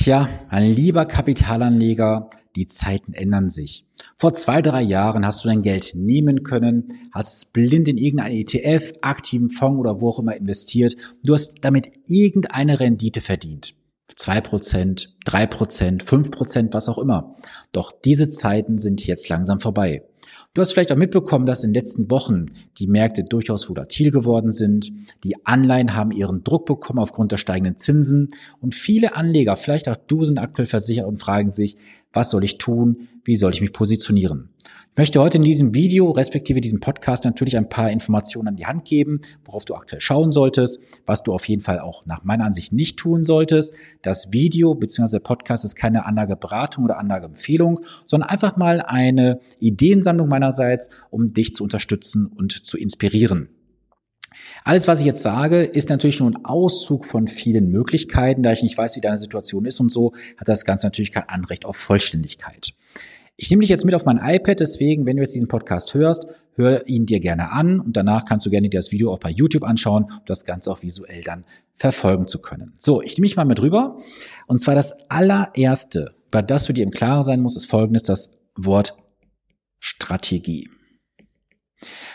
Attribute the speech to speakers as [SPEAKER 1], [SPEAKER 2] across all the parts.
[SPEAKER 1] Tja, mein lieber Kapitalanleger, die Zeiten ändern sich. Vor zwei, drei Jahren hast du dein Geld nehmen können, hast es blind in irgendeinen ETF, aktiven Fonds oder wo auch immer investiert. Du hast damit irgendeine Rendite verdient. Zwei Prozent, drei Prozent, fünf Prozent, was auch immer. Doch diese Zeiten sind jetzt langsam vorbei. Du hast vielleicht auch mitbekommen, dass in den letzten Wochen die Märkte durchaus volatil geworden sind. Die Anleihen haben ihren Druck bekommen aufgrund der steigenden Zinsen. Und viele Anleger, vielleicht auch du, sind aktuell versichert und fragen sich, was soll ich tun? Wie soll ich mich positionieren? Ich möchte heute in diesem Video, respektive diesem Podcast, natürlich ein paar Informationen an die Hand geben, worauf du aktuell schauen solltest, was du auf jeden Fall auch nach meiner Ansicht nicht tun solltest. Das Video bzw. der Podcast ist keine Anlageberatung oder Anlageempfehlung, sondern einfach mal eine Ideensammlung meinerseits, um dich zu unterstützen und zu inspirieren. Alles, was ich jetzt sage, ist natürlich nur ein Auszug von vielen Möglichkeiten. Da ich nicht weiß, wie deine Situation ist und so, hat das Ganze natürlich kein Anrecht auf Vollständigkeit. Ich nehme dich jetzt mit auf mein iPad, deswegen, wenn du jetzt diesen Podcast hörst, hör ihn dir gerne an und danach kannst du gerne dir das Video auch bei YouTube anschauen, um das Ganze auch visuell dann verfolgen zu können. So, ich nehme mich mal mit rüber. Und zwar das allererste, bei das du dir im Klaren sein musst, ist folgendes, das Wort Strategie.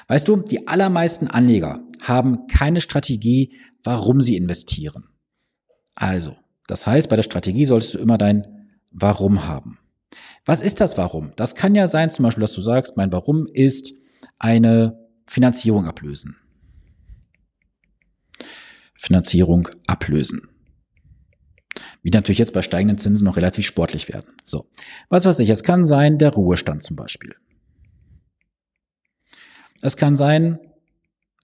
[SPEAKER 1] Weißt du, die allermeisten Anleger haben keine Strategie, warum sie investieren. Also, das heißt, bei der Strategie solltest du immer dein Warum haben. Was ist das Warum? Das kann ja sein, zum Beispiel, dass du sagst, mein Warum ist eine Finanzierung ablösen. Finanzierung ablösen. Wie natürlich jetzt bei steigenden Zinsen noch relativ sportlich werden. So. Was weiß ich, es kann sein, der Ruhestand zum Beispiel. Es kann sein,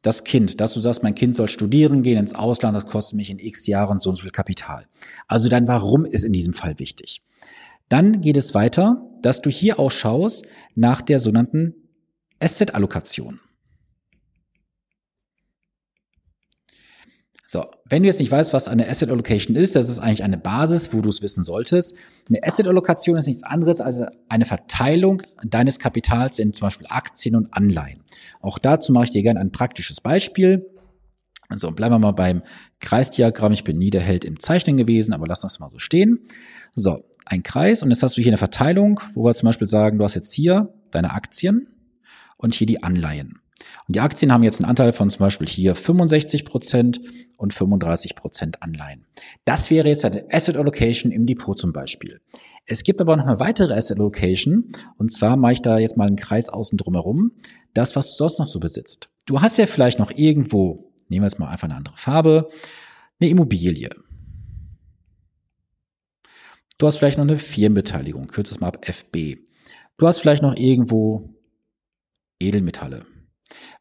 [SPEAKER 1] das Kind, dass du sagst, mein Kind soll studieren gehen ins Ausland, das kostet mich in x Jahren so und so viel Kapital. Also dein Warum ist in diesem Fall wichtig. Dann geht es weiter, dass du hier auch schaust nach der sogenannten Asset-Allokation. So, wenn du jetzt nicht weißt, was eine Asset Allocation ist, das ist eigentlich eine Basis, wo du es wissen solltest. Eine Asset Allokation ist nichts anderes als eine Verteilung deines Kapitals in zum Beispiel Aktien und Anleihen. Auch dazu mache ich dir gerne ein praktisches Beispiel. Also bleiben wir mal beim Kreisdiagramm. Ich bin nie der Held im Zeichnen gewesen, aber lass uns mal so stehen. So, ein Kreis und jetzt hast du hier eine Verteilung, wo wir zum Beispiel sagen, du hast jetzt hier deine Aktien und hier die Anleihen. Und die Aktien haben jetzt einen Anteil von zum Beispiel hier 65 Prozent und 35 Prozent Anleihen. Das wäre jetzt eine Asset Allocation im Depot zum Beispiel. Es gibt aber noch eine weitere Asset Allocation und zwar mache ich da jetzt mal einen Kreis außen drumherum. Das, was du sonst noch so besitzt. Du hast ja vielleicht noch irgendwo, nehmen wir jetzt mal einfach eine andere Farbe, eine Immobilie. Du hast vielleicht noch eine Firmenbeteiligung, kürze es mal ab FB. Du hast vielleicht noch irgendwo Edelmetalle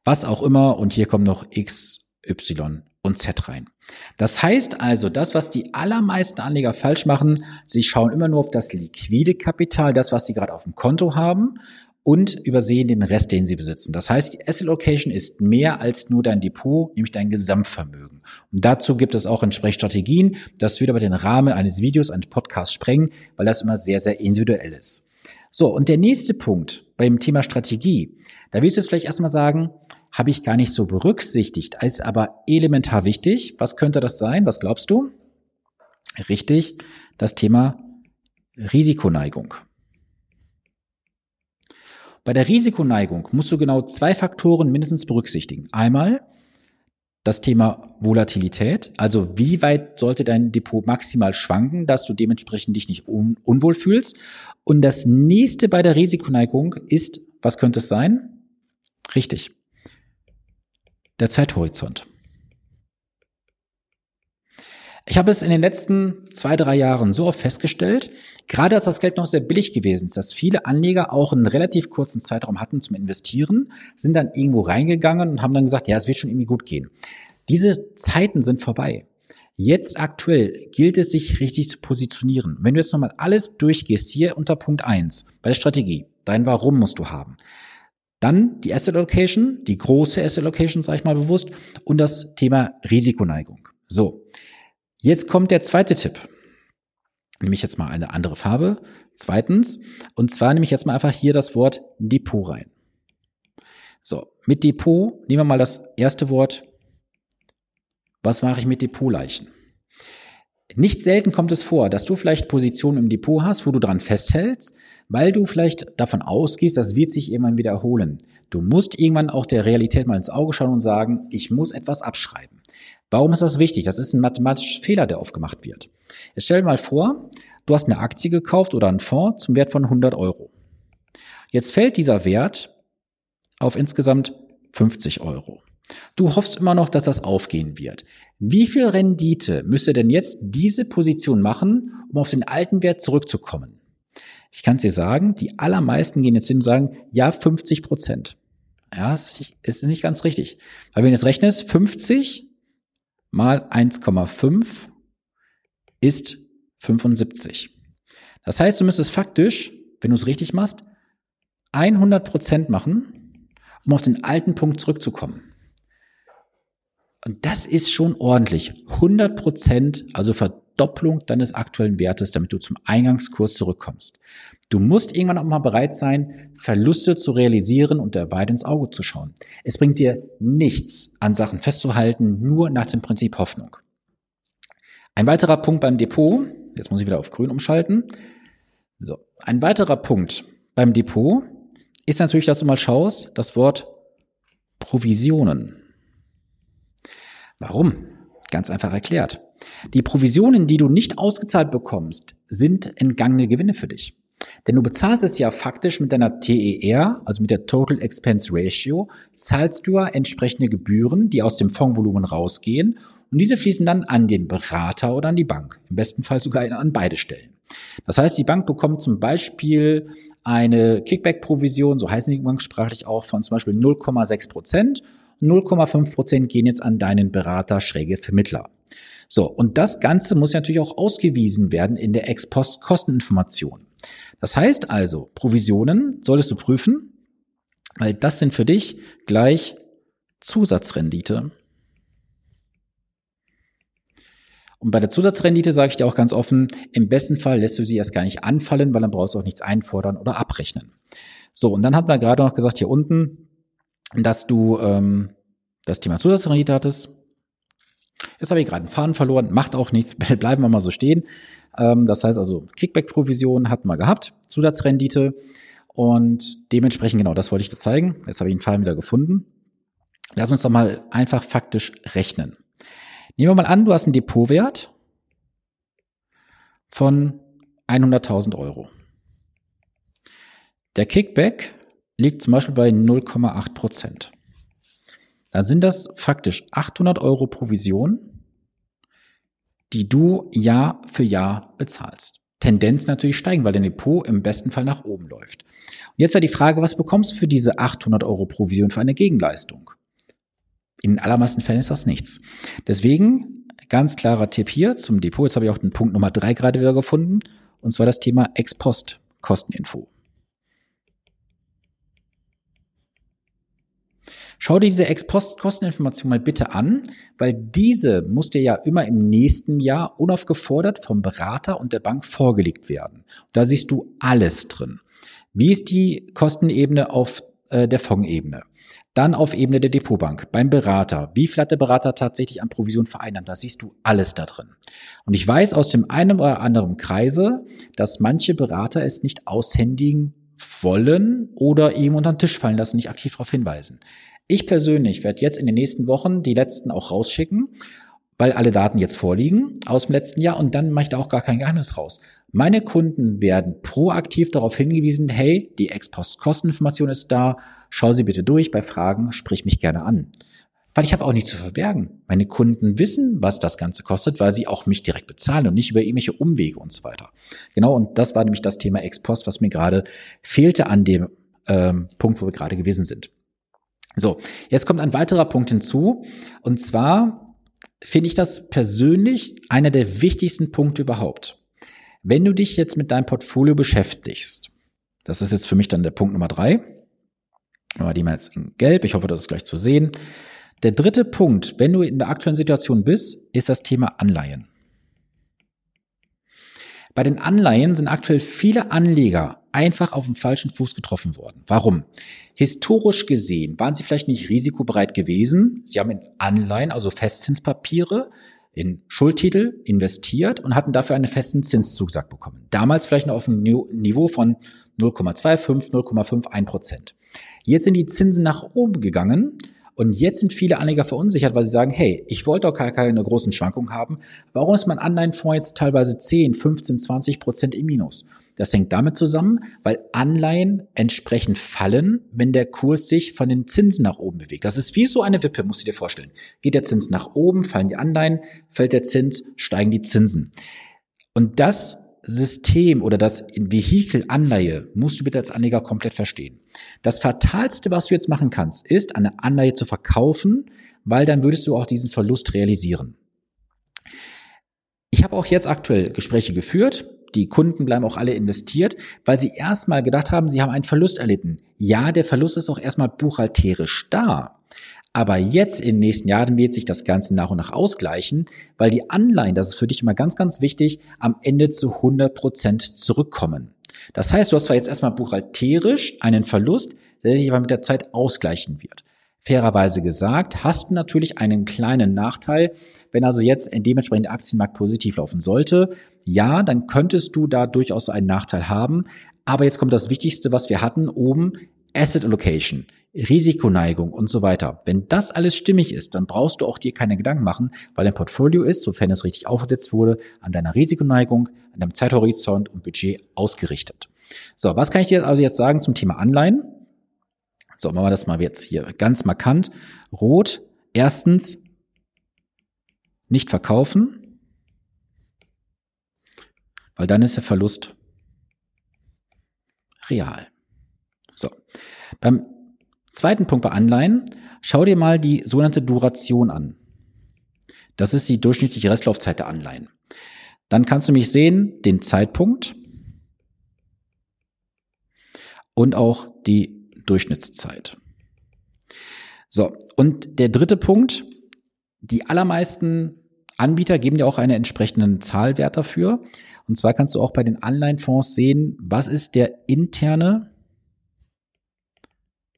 [SPEAKER 1] was auch immer und hier kommen noch X, Y und Z rein. Das heißt also, das, was die allermeisten Anleger falsch machen, sie schauen immer nur auf das liquide Kapital, das, was sie gerade auf dem Konto haben und übersehen den Rest, den sie besitzen. Das heißt, die Asset Location ist mehr als nur dein Depot, nämlich dein Gesamtvermögen. Und dazu gibt es auch entsprechend Strategien. Das würde aber den Rahmen eines Videos, eines Podcasts sprengen, weil das immer sehr, sehr individuell ist. So, und der nächste Punkt beim Thema Strategie, da willst du jetzt vielleicht erstmal sagen, habe ich gar nicht so berücksichtigt, ist aber elementar wichtig. Was könnte das sein? Was glaubst du? Richtig, das Thema Risikoneigung. Bei der Risikoneigung musst du genau zwei Faktoren mindestens berücksichtigen. Einmal das Thema Volatilität, also wie weit sollte dein Depot maximal schwanken, dass du dementsprechend dich nicht un unwohl fühlst. Und das nächste bei der Risikoneigung ist, was könnte es sein? Richtig, der Zeithorizont. Ich habe es in den letzten zwei, drei Jahren so oft festgestellt, gerade als das Geld noch sehr billig gewesen ist, dass viele Anleger auch einen relativ kurzen Zeitraum hatten zum Investieren, sind dann irgendwo reingegangen und haben dann gesagt, ja, es wird schon irgendwie gut gehen. Diese Zeiten sind vorbei. Jetzt aktuell gilt es, sich richtig zu positionieren. Wenn du jetzt nochmal alles durchgehst, hier unter Punkt eins bei der Strategie, dein Warum musst du haben. Dann die Asset Allocation, die große Asset Allocation, sage ich mal bewusst, und das Thema Risikoneigung. So, jetzt kommt der zweite Tipp. Nehme ich jetzt mal eine andere Farbe. Zweitens, und zwar nehme ich jetzt mal einfach hier das Wort Depot rein. So, mit Depot nehmen wir mal das erste Wort. Was mache ich mit Depotleichen? Nicht selten kommt es vor, dass du vielleicht Positionen im Depot hast, wo du dran festhältst, weil du vielleicht davon ausgehst, das wird sich irgendwann wiederholen. Du musst irgendwann auch der Realität mal ins Auge schauen und sagen, ich muss etwas abschreiben. Warum ist das wichtig? Das ist ein mathematischer Fehler, der oft gemacht wird. Jetzt stell dir mal vor, du hast eine Aktie gekauft oder einen Fonds zum Wert von 100 Euro. Jetzt fällt dieser Wert auf insgesamt 50 Euro. Du hoffst immer noch, dass das aufgehen wird. Wie viel Rendite müsste denn jetzt diese Position machen, um auf den alten Wert zurückzukommen? Ich kann es dir sagen, die allermeisten gehen jetzt hin und sagen, ja, 50 Prozent. Ja, das ist nicht ganz richtig. Weil wenn du jetzt rechnest, 50 mal 1,5 ist 75. Das heißt, du müsstest faktisch, wenn du es richtig machst, 100 Prozent machen, um auf den alten Punkt zurückzukommen. Und das ist schon ordentlich. 100 Prozent, also Verdopplung deines aktuellen Wertes, damit du zum Eingangskurs zurückkommst. Du musst irgendwann auch mal bereit sein, Verluste zu realisieren und der Weide ins Auge zu schauen. Es bringt dir nichts, an Sachen festzuhalten, nur nach dem Prinzip Hoffnung. Ein weiterer Punkt beim Depot, jetzt muss ich wieder auf grün umschalten. So, ein weiterer Punkt beim Depot ist natürlich, dass du mal schaust, das Wort Provisionen. Warum? Ganz einfach erklärt. Die Provisionen, die du nicht ausgezahlt bekommst, sind entgangene Gewinne für dich. Denn du bezahlst es ja faktisch mit deiner TER, also mit der Total Expense Ratio, zahlst du ja entsprechende Gebühren, die aus dem Fondsvolumen rausgehen und diese fließen dann an den Berater oder an die Bank. Im besten Fall sogar an beide Stellen. Das heißt, die Bank bekommt zum Beispiel eine Kickback-Provision, so heißen die umgangssprachlich auch, von zum Beispiel 0,6 Prozent 0,5 Prozent gehen jetzt an deinen Berater, schräge Vermittler. So, und das Ganze muss natürlich auch ausgewiesen werden in der Ex-Post-Kosteninformation. Das heißt also, Provisionen solltest du prüfen, weil das sind für dich gleich Zusatzrendite. Und bei der Zusatzrendite sage ich dir auch ganz offen, im besten Fall lässt du sie erst gar nicht anfallen, weil dann brauchst du auch nichts einfordern oder abrechnen. So, und dann hat man gerade noch gesagt, hier unten, dass du ähm, das Thema Zusatzrendite hattest. Jetzt habe ich gerade einen Faden verloren, macht auch nichts, bleiben wir mal so stehen. Ähm, das heißt also, Kickback-Provision hatten wir gehabt, Zusatzrendite und dementsprechend, genau, das wollte ich dir zeigen. Jetzt habe ich den Fall wieder gefunden. Lass uns doch mal einfach faktisch rechnen. Nehmen wir mal an, du hast einen Depotwert von 100.000 Euro. Der Kickback liegt zum Beispiel bei 0,8 Prozent. Dann sind das faktisch 800 Euro Provision, die du Jahr für Jahr bezahlst. Tendenz natürlich steigen, weil dein Depot im besten Fall nach oben läuft. Und jetzt ja die Frage, was bekommst du für diese 800 Euro Provision für eine Gegenleistung? In den allermeisten Fällen ist das nichts. Deswegen ganz klarer Tipp hier zum Depot. Jetzt habe ich auch den Punkt Nummer drei gerade wieder gefunden. Und zwar das Thema Ex-Post-Kosteninfo. Schau dir diese Ex-Post-Kosteninformation mal bitte an, weil diese muss dir ja immer im nächsten Jahr unaufgefordert vom Berater und der Bank vorgelegt werden. Da siehst du alles drin. Wie ist die Kostenebene auf äh, der Fondsebene? Dann auf Ebene der Depotbank, beim Berater. Wie viel hat der Berater tatsächlich an Provision vereinnahmt? Da siehst du alles da drin. Und ich weiß aus dem einen oder anderen Kreise, dass manche Berater es nicht aushändigen wollen oder ihm unter den Tisch fallen lassen, nicht aktiv darauf hinweisen. Ich persönlich werde jetzt in den nächsten Wochen die letzten auch rausschicken, weil alle Daten jetzt vorliegen aus dem letzten Jahr und dann mache ich da auch gar kein Geheimnis raus. Meine Kunden werden proaktiv darauf hingewiesen, hey, die Ex-Post-Kosteninformation ist da, schau sie bitte durch, bei Fragen sprich mich gerne an. Weil ich habe auch nichts zu verbergen. Meine Kunden wissen, was das Ganze kostet, weil sie auch mich direkt bezahlen und nicht über irgendwelche Umwege und so weiter. Genau, und das war nämlich das Thema Ex-Post, was mir gerade fehlte an dem ähm, Punkt, wo wir gerade gewesen sind. So, jetzt kommt ein weiterer Punkt hinzu. Und zwar finde ich das persönlich einer der wichtigsten Punkte überhaupt. Wenn du dich jetzt mit deinem Portfolio beschäftigst, das ist jetzt für mich dann der Punkt Nummer drei. Aber die mal jetzt in Gelb. Ich hoffe, das ist gleich zu sehen. Der dritte Punkt, wenn du in der aktuellen Situation bist, ist das Thema Anleihen. Bei den Anleihen sind aktuell viele Anleger einfach auf dem falschen Fuß getroffen worden. Warum? Historisch gesehen waren sie vielleicht nicht risikobereit gewesen. Sie haben in Anleihen, also Festzinspapiere, in Schuldtitel investiert und hatten dafür einen festen Zinszusag bekommen. Damals vielleicht noch auf einem Niveau von 0,25, 0,51 Prozent. Jetzt sind die Zinsen nach oben gegangen und jetzt sind viele Anleger verunsichert, weil sie sagen, hey, ich wollte doch keine großen Schwankungen haben. Warum ist mein Anleihenfonds jetzt teilweise 10, 15, 20 Prozent im Minus? Das hängt damit zusammen, weil Anleihen entsprechend fallen, wenn der Kurs sich von den Zinsen nach oben bewegt. Das ist wie so eine Wippe, musst du dir vorstellen. Geht der Zins nach oben, fallen die Anleihen, fällt der Zins, steigen die Zinsen. Und das System oder das Vehikel Anleihe musst du bitte als Anleger komplett verstehen. Das Fatalste, was du jetzt machen kannst, ist, eine Anleihe zu verkaufen, weil dann würdest du auch diesen Verlust realisieren. Ich habe auch jetzt aktuell Gespräche geführt. Die Kunden bleiben auch alle investiert, weil sie erstmal gedacht haben, sie haben einen Verlust erlitten. Ja, der Verlust ist auch erstmal buchhalterisch da. Aber jetzt in den nächsten Jahren wird sich das Ganze nach und nach ausgleichen, weil die Anleihen, das ist für dich immer ganz, ganz wichtig, am Ende zu 100 Prozent zurückkommen. Das heißt, du hast zwar jetzt erstmal buchhalterisch einen Verlust, der sich aber mit der Zeit ausgleichen wird. Fairerweise gesagt, hast du natürlich einen kleinen Nachteil, wenn also jetzt dementsprechend der Aktienmarkt positiv laufen sollte. Ja, dann könntest du da durchaus einen Nachteil haben. Aber jetzt kommt das Wichtigste, was wir hatten oben, Asset Allocation. Risikoneigung und so weiter. Wenn das alles stimmig ist, dann brauchst du auch dir keine Gedanken machen, weil dein Portfolio ist, sofern es richtig aufgesetzt wurde, an deiner Risikoneigung, an deinem Zeithorizont und Budget ausgerichtet. So, was kann ich dir also jetzt sagen zum Thema Anleihen? So, machen wir das mal jetzt hier ganz markant. Rot, erstens, nicht verkaufen, weil dann ist der Verlust real. So, beim Zweiten Punkt bei Anleihen. Schau dir mal die sogenannte Duration an. Das ist die durchschnittliche Restlaufzeit der Anleihen. Dann kannst du mich sehen, den Zeitpunkt und auch die Durchschnittszeit. So, und der dritte Punkt, die allermeisten Anbieter geben dir auch einen entsprechenden Zahlwert dafür. Und zwar kannst du auch bei den Anleihenfonds sehen, was ist der interne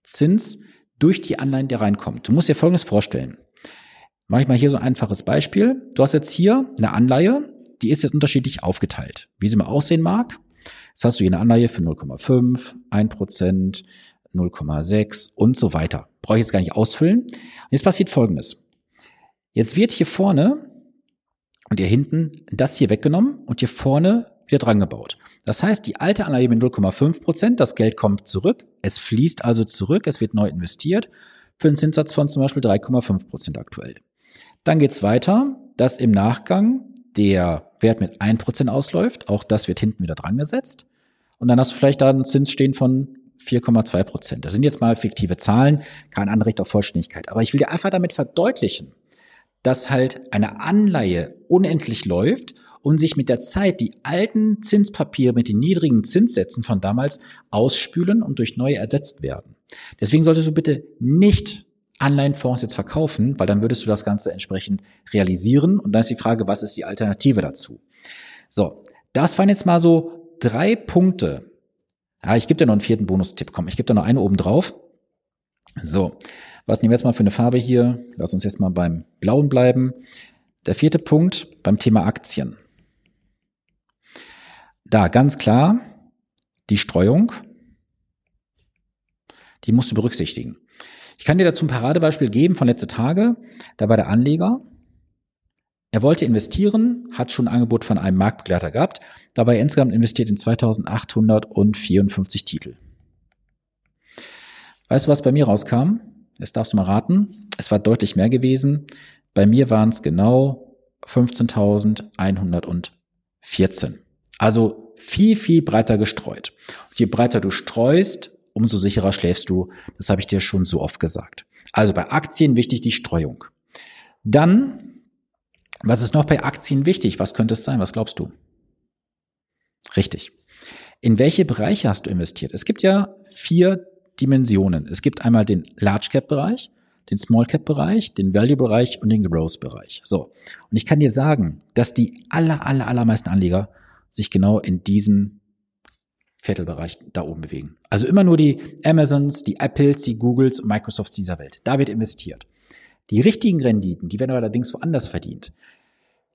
[SPEAKER 1] Zins durch die Anleihen, der reinkommt. Du musst dir Folgendes vorstellen. Mache ich mal hier so ein einfaches Beispiel. Du hast jetzt hier eine Anleihe, die ist jetzt unterschiedlich aufgeteilt. Wie sie mal aussehen mag. Jetzt hast du hier eine Anleihe für 0,5, 1%, 0,6 und so weiter. Brauche ich jetzt gar nicht ausfüllen. Und jetzt passiert Folgendes. Jetzt wird hier vorne und hier hinten das hier weggenommen und hier vorne wieder dran gebaut. Das heißt, die alte Anleihe mit 0,5 Prozent, das Geld kommt zurück, es fließt also zurück, es wird neu investiert für einen Zinssatz von zum Beispiel 3,5 Prozent aktuell. Dann geht's weiter, dass im Nachgang der Wert mit 1 Prozent ausläuft, auch das wird hinten wieder dran gesetzt. Und dann hast du vielleicht da einen Zins stehen von 4,2 Prozent. Das sind jetzt mal fiktive Zahlen, kein Anrecht auf Vollständigkeit. Aber ich will dir einfach damit verdeutlichen, dass halt eine Anleihe unendlich läuft und sich mit der Zeit die alten Zinspapiere mit den niedrigen Zinssätzen von damals ausspülen und durch neue ersetzt werden. Deswegen solltest du bitte nicht Anleihenfonds jetzt verkaufen, weil dann würdest du das Ganze entsprechend realisieren. Und dann ist die Frage, was ist die Alternative dazu? So, das waren jetzt mal so drei Punkte. Ja, ich gebe dir noch einen vierten Bonustipp. Komm, ich gebe dir noch einen oben drauf. So, was nehmen wir jetzt mal für eine Farbe hier? Lass uns jetzt mal beim Blauen bleiben. Der vierte Punkt beim Thema Aktien. Da ganz klar die Streuung, die musst du berücksichtigen. Ich kann dir dazu ein Paradebeispiel geben von letzte Tage. Da war der Anleger. Er wollte investieren, hat schon ein Angebot von einem Marktbegleiter gehabt, dabei insgesamt investiert in 2854 Titel. Weißt du, was bei mir rauskam? Jetzt darfst du mal raten. Es war deutlich mehr gewesen. Bei mir waren es genau 15.114. Also viel, viel breiter gestreut. Und je breiter du streust, umso sicherer schläfst du. Das habe ich dir schon so oft gesagt. Also bei Aktien wichtig die Streuung. Dann, was ist noch bei Aktien wichtig? Was könnte es sein? Was glaubst du? Richtig. In welche Bereiche hast du investiert? Es gibt ja vier Dimensionen. Es gibt einmal den Large Cap Bereich, den Small Cap Bereich, den Value Bereich und den Growth Bereich. So. Und ich kann dir sagen, dass die aller, aller, allermeisten Anleger sich genau in diesem Viertelbereich da oben bewegen. Also immer nur die Amazons, die Apples, die Googles und Microsofts dieser Welt. Da wird investiert. Die richtigen Renditen, die werden allerdings woanders verdient.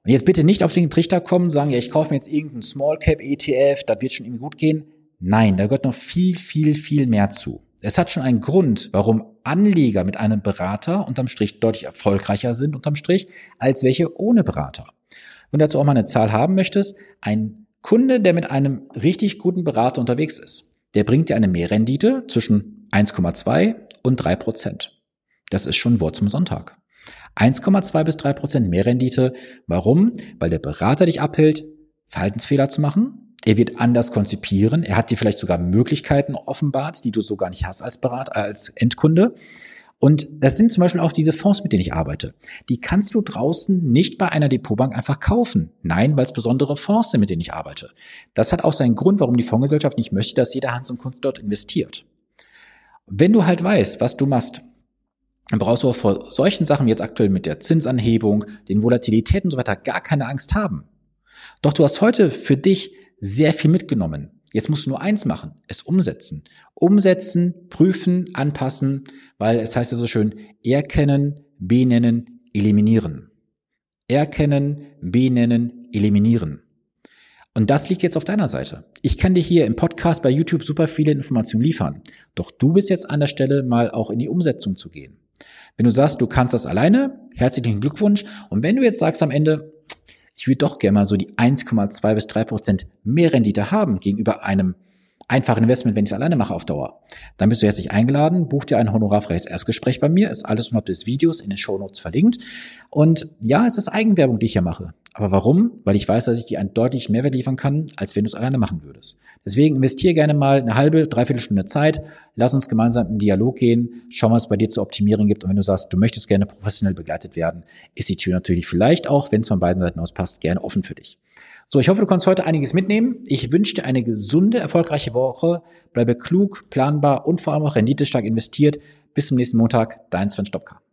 [SPEAKER 1] Und jetzt bitte nicht auf den Trichter kommen, sagen, ja, ich kaufe mir jetzt irgendeinen Small Cap ETF, das wird schon irgendwie gut gehen. Nein, da gehört noch viel, viel, viel mehr zu. Es hat schon einen Grund, warum Anleger mit einem Berater unterm Strich deutlich erfolgreicher sind unterm Strich, als welche ohne Berater. Wenn du dazu auch mal eine Zahl haben möchtest, ein Kunde, der mit einem richtig guten Berater unterwegs ist, der bringt dir eine Mehrrendite zwischen 1,2 und 3 Prozent. Das ist schon Wort zum Sonntag. 1,2 bis 3 Prozent Mehrrendite. Warum? Weil der Berater dich abhält, Verhaltensfehler zu machen. Er wird anders konzipieren. Er hat dir vielleicht sogar Möglichkeiten offenbart, die du so gar nicht hast als Berater, als Endkunde. Und das sind zum Beispiel auch diese Fonds, mit denen ich arbeite. Die kannst du draußen nicht bei einer Depotbank einfach kaufen. Nein, weil es besondere Fonds sind, mit denen ich arbeite. Das hat auch seinen Grund, warum die Fondsgesellschaft nicht möchte, dass jeder Hans und Kunst dort investiert. Wenn du halt weißt, was du machst, dann brauchst du auch vor solchen Sachen jetzt aktuell mit der Zinsanhebung, den Volatilitäten und so weiter gar keine Angst haben. Doch du hast heute für dich sehr viel mitgenommen. Jetzt musst du nur eins machen, es umsetzen. Umsetzen, prüfen, anpassen, weil es heißt ja so schön, erkennen, benennen, eliminieren. Erkennen, benennen, eliminieren. Und das liegt jetzt auf deiner Seite. Ich kann dir hier im Podcast bei YouTube super viele Informationen liefern. Doch du bist jetzt an der Stelle mal auch in die Umsetzung zu gehen. Wenn du sagst, du kannst das alleine, herzlichen Glückwunsch. Und wenn du jetzt sagst am Ende, ich würde doch gerne mal so die 1,2 bis 3 Prozent mehr Rendite haben gegenüber einem einfach Investment, wenn ich es alleine mache auf Dauer. Dann bist du herzlich eingeladen, buch dir ein honorarfreies Erstgespräch bei mir, ist alles unterhalb des Videos in den Shownotes verlinkt. Und ja, es ist Eigenwerbung, die ich hier mache. Aber warum? Weil ich weiß, dass ich dir einen deutlich Mehrwert liefern kann, als wenn du es alleine machen würdest. Deswegen investiere gerne mal eine halbe, dreiviertel Stunde Zeit, lass uns gemeinsam in Dialog gehen, schau mal, was es bei dir zu optimieren gibt. Und wenn du sagst, du möchtest gerne professionell begleitet werden, ist die Tür natürlich vielleicht auch, wenn es von beiden Seiten aus passt, gerne offen für dich. So, ich hoffe, du konntest heute einiges mitnehmen. Ich wünsche dir eine gesunde, erfolgreiche Woche. Bleibe klug, planbar und vor allem auch renditestark investiert. Bis zum nächsten Montag, dein Sven Stopka.